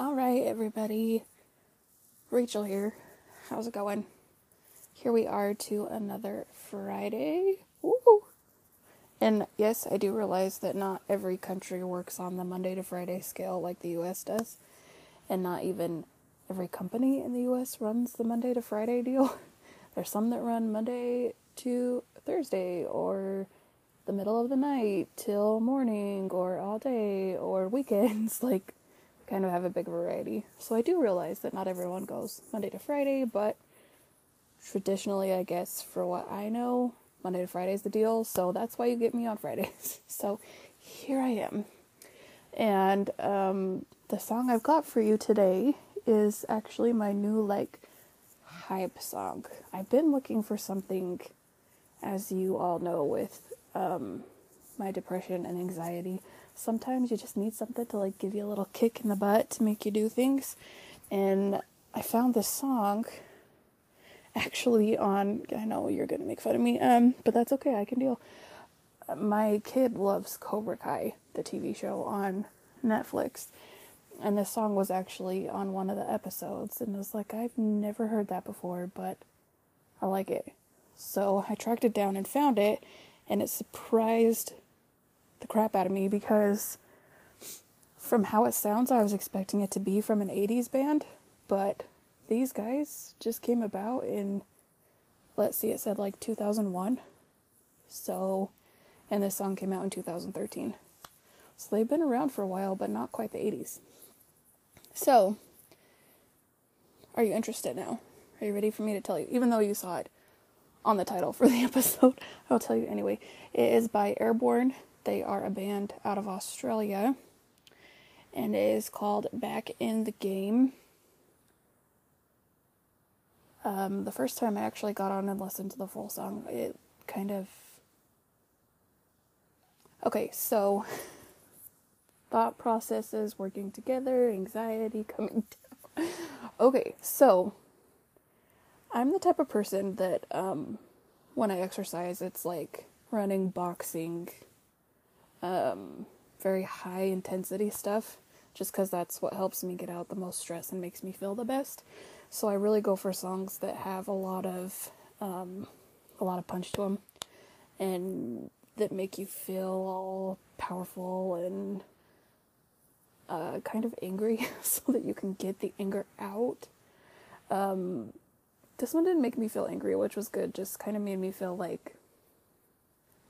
All right, everybody. Rachel here. How's it going? Here we are to another Friday. And yes, I do realize that not every country works on the Monday to Friday scale like the US does. And not even every company in the US runs the Monday to Friday deal. There's some that run Monday to Thursday or the middle of the night till morning or all day or weekends. Like, kind of have a big variety. So I do realize that not everyone goes Monday to Friday, but traditionally, I guess, for what I know, Monday to Friday is the deal. So that's why you get me on Fridays. So here I am. And um, the song I've got for you today is actually my new, like, hype song. I've been looking for something, as you all know, with um, my depression and anxiety sometimes you just need something to like give you a little kick in the butt to make you do things. And I found this song actually on I know you're going to make fun of me um but that's okay, I can deal. My kid loves Cobra Kai, the TV show on Netflix. And this song was actually on one of the episodes and I was like I've never heard that before, but I like it. So I tracked it down and found it and it surprised the crap out of me because from how it sounds, I was expecting it to be from an 80s band, but these guys just came about in, let's see, it said like 2001. So, and this song came out in 2013. So they've been around for a while, but not quite the 80s. So, are you interested now? Are you ready for me to tell you? Even though you saw it on the title for the episode, I'll tell you anyway. It is by Airbourne they are a band out of Australia and it is called Back in the Game. Um, the first time I actually got on and listened to the full song, it kind of. Okay, so thought processes working together, anxiety coming down. okay, so I'm the type of person that um, when I exercise, it's like running, boxing, um, very high intensity stuff just because that's what helps me get out the most stress and makes me feel the best. So I really go for songs that have a lot of um, a lot of punch to them and that make you feel all powerful and uh, kind of angry so that you can get the anger out. Um, this one didn't make me feel angry, which was good. Just kind of made me feel like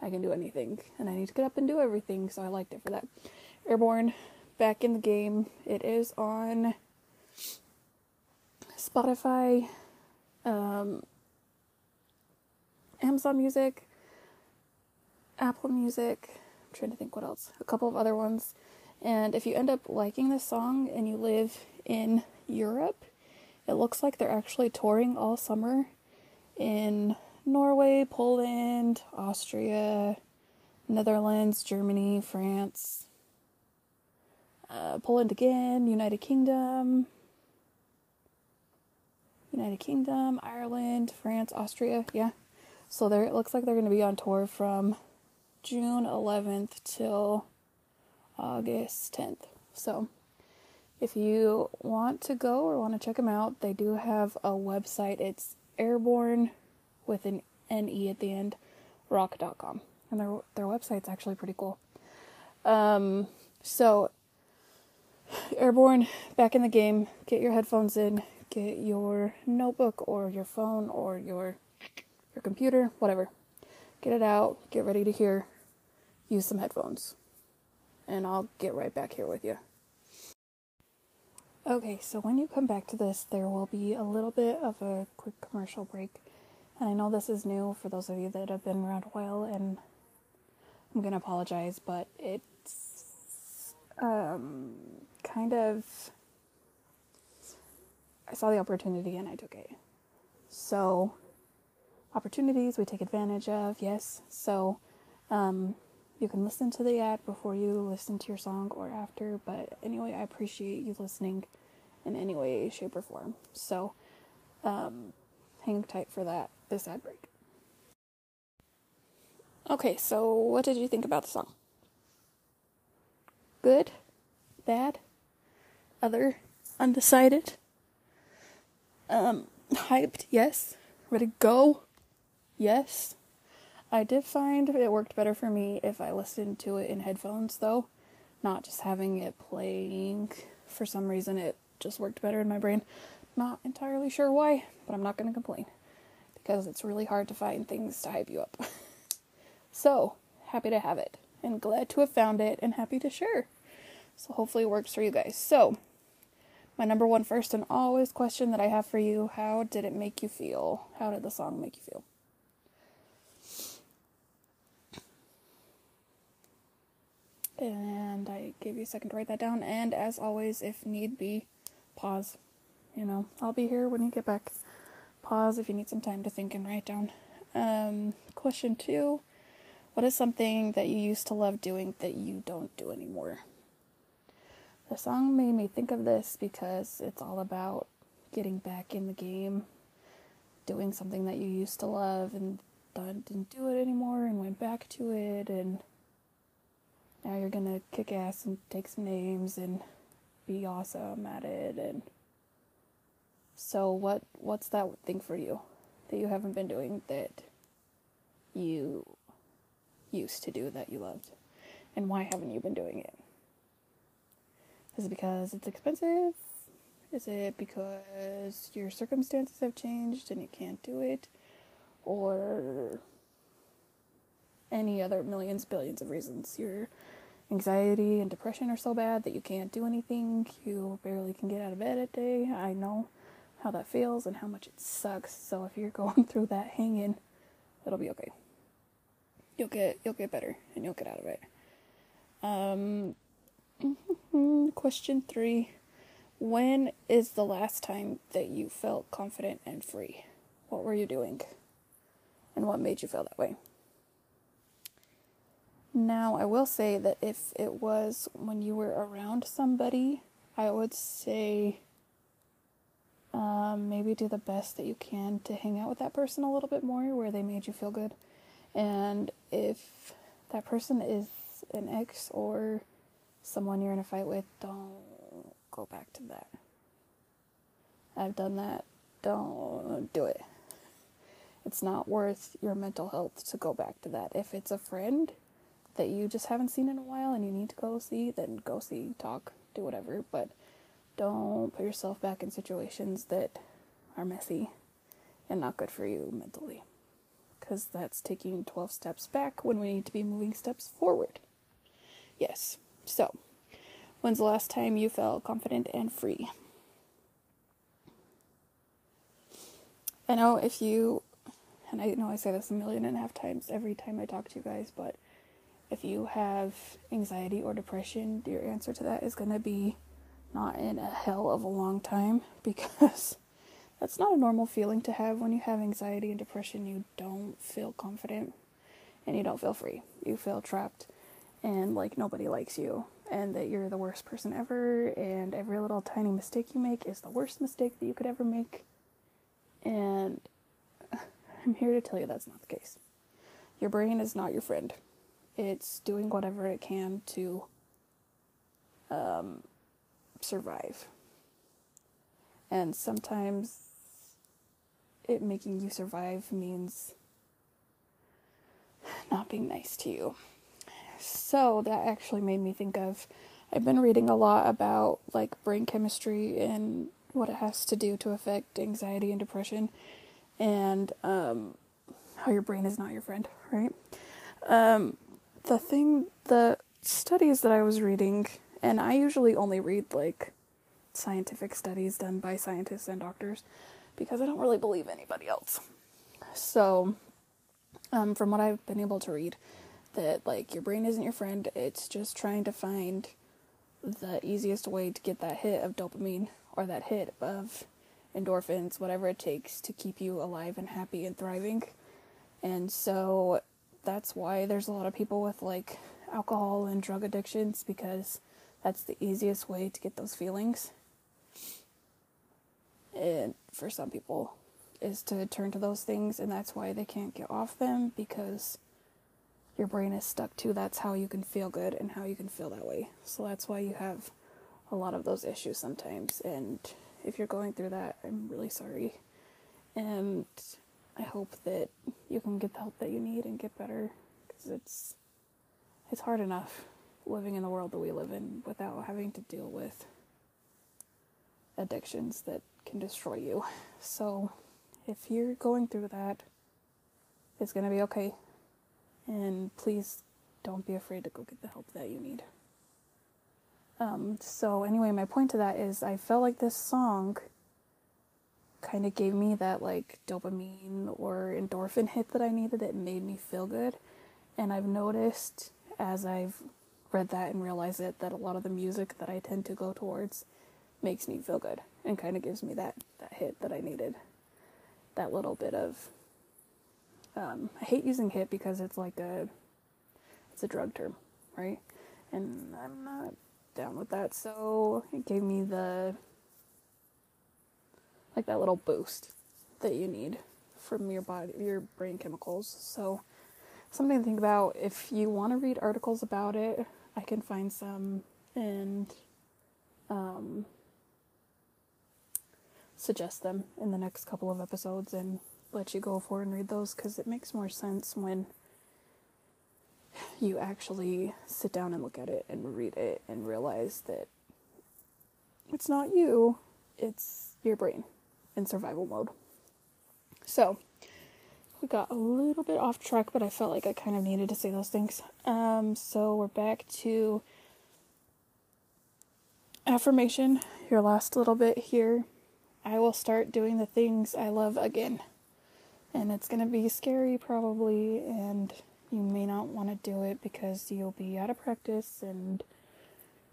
I can do anything, and I need to get up and do everything, so I liked it for that. Airbourne, back in the game. It is on Spotify, um, Amazon Music, Apple Music. I'm trying to think what else. A couple of other ones. And if you end up liking this song and you live in Europe, it looks like they're actually touring all summer in Norway, Poland, Austria, Netherlands, Germany, France, uh, Poland again, United Kingdom, United Kingdom, Ireland, France, Austria. Yeah. So there, it looks like they're going to be on tour from June 11th till August 10th. So if you want to go or want to check them out, they do have a website. It's airborne with an N-E at the end, rock.com. And their, their website's actually pretty cool. Um, so, Airbourne, back in the game, get your headphones in, get your notebook or your phone or your your computer, whatever. Get it out, get ready to hear, use some headphones. And I'll get right back here with you. Okay, so when you come back to this, there will be a little bit of a quick commercial break. And I know this is new for those of you that have been around a while, and I'm gonna apologize, but it's um, kind of. I saw the opportunity and I took it. So, opportunities we take advantage of, yes. So, um, you can listen to the ad before you listen to your song or after, but anyway, I appreciate you listening in any way, shape, or form. So, um, hang tight for that this ad break. Okay, so what did you think about the song? Good? Bad? Other? undecided. Um, hyped, yes. Ready to go, yes. I did find it worked better for me if I listened to it in headphones, though, not just having it playing. For some reason, it just worked better in my brain. Not entirely sure why, but I'm not going to complain because it's really hard to find things to hype you up. so, happy to have it and glad to have found it and happy to share. So, hopefully, it works for you guys. So, my number one first and always question that I have for you how did it make you feel? How did the song make you feel? And I gave you a second to write that down. And as always, if need be, pause. You know, I'll be here when you get back. Pause if you need some time to think and write down. Um, question two What is something that you used to love doing that you don't do anymore? The song made me think of this because it's all about getting back in the game, doing something that you used to love and didn't do it anymore and went back to it and now you're gonna kick ass and take some names and be awesome at it and so what what's that thing for you that you haven't been doing that you used to do that you loved and why haven't you been doing it is it because it's expensive? Is it because your circumstances have changed and you can't do it? Or any other millions, billions of reasons? Your anxiety and depression are so bad that you can't do anything. You barely can get out of bed at day. I know how that feels and how much it sucks. So if you're going through that hanging, it'll be okay. You'll get you'll get better and you'll get out of it. Um, Question three When is the last time that you felt confident and free? What were you doing? And what made you feel that way? Now, I will say that if it was when you were around somebody, I would say um, maybe do the best that you can to hang out with that person a little bit more where they made you feel good. And if that person is an ex or someone you're in a fight with, don't go back to that. I've done that. Don't do it. It's not worth your mental health to go back to that. If it's a friend that you just haven't seen in a while and you need to go see, then go see, talk, do whatever. But don't put yourself back in situations that are messy and not good for you mentally. Because that's taking 12 steps back when we need to be moving steps forward. Yes. So, when's the last time you felt confident and free? I know if you, and I know I say this a million and a half times every time I talk to you guys, but if you have anxiety or depression, your answer to that is going to be not in a hell of a long time because that's not a normal feeling to have when you have anxiety and depression. You don't feel confident and you don't feel free. You feel trapped and like nobody likes you and that you're the worst person ever and every little tiny mistake you make is the worst mistake that you could ever make. And I'm here to tell you that's not the case. Your brain is not your friend. It's doing whatever it can to um, survive. And sometimes it making you survive means not being nice to you. So that actually made me think of I've been reading a lot about like brain chemistry and what it has to do to affect anxiety and depression and um, how your brain is not your friend, right? Um, the thing, the studies that I was reading, and I usually only read like scientific studies done by scientists and doctors because I don't really believe anybody else. So, um, from what I've been able to read, that like your brain isn't your friend, it's just trying to find the easiest way to get that hit of dopamine or that hit of endorphins, whatever it takes to keep you alive and happy and thriving. And so that's why there's a lot of people with like alcohol and drug addictions because that's the easiest way to get those feelings. And for some people is to turn to those things and that's why they can't get off them because your brain is stuck to that's how you can feel good and how you can feel that way. So that's why you have a lot of those issues sometimes. And if you're going through that, I'm really sorry. And I hope that you can get the help that you need and get better because it's it's hard enough living in the world that we live in without having to deal with addictions that can destroy you. So, if you're going through that, it's going to be okay. And please don't be afraid to go get the help that you need. Um, so, anyway, my point to that is I felt like this song kind of gave me that like dopamine or endorphin hit that I needed. It made me feel good. And I've noticed as I've read that and realized it that a lot of the music that I tend to go towards makes me feel good and kind of gives me that, that hit that I needed. That little bit of um, I hate using hit because it's like a it's a drug term, right? And I'm not down with that. So it gave me the like that little boost that you need from your body, your brain chemicals. So something to think about. If you want to read articles about it, I can find some and um, suggest them in the next couple of episodes and let you go for and read those because it makes more sense when you actually sit down and look at it and read it and realize that it's not you, it's your brain in survival mode. So, we got a little bit off track, but I felt like I kind of needed to say those things. Um, so, we're back to affirmation, your last little bit here. I will start doing the things I love again. And it's going to be scary, probably, and you may not want to do it because you'll be out of practice and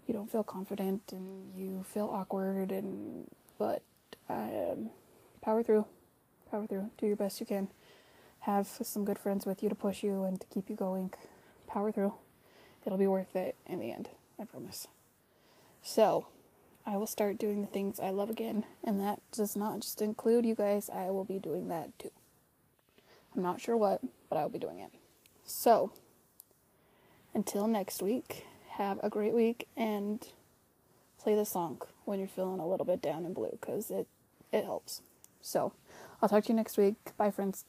you don't feel confident and you feel awkward and but um, power through power through do your best you can have some good friends with you to push you and to keep you going power through it'll be worth it in the end i promise so i will start doing the things i love again and that does not just include you guys i will be doing that too i'm not sure what but i'll be doing it so, until next week, have a great week and play the song when you're feeling a little bit down and blue because it, it helps. So, I'll talk to you next week. Bye, friends.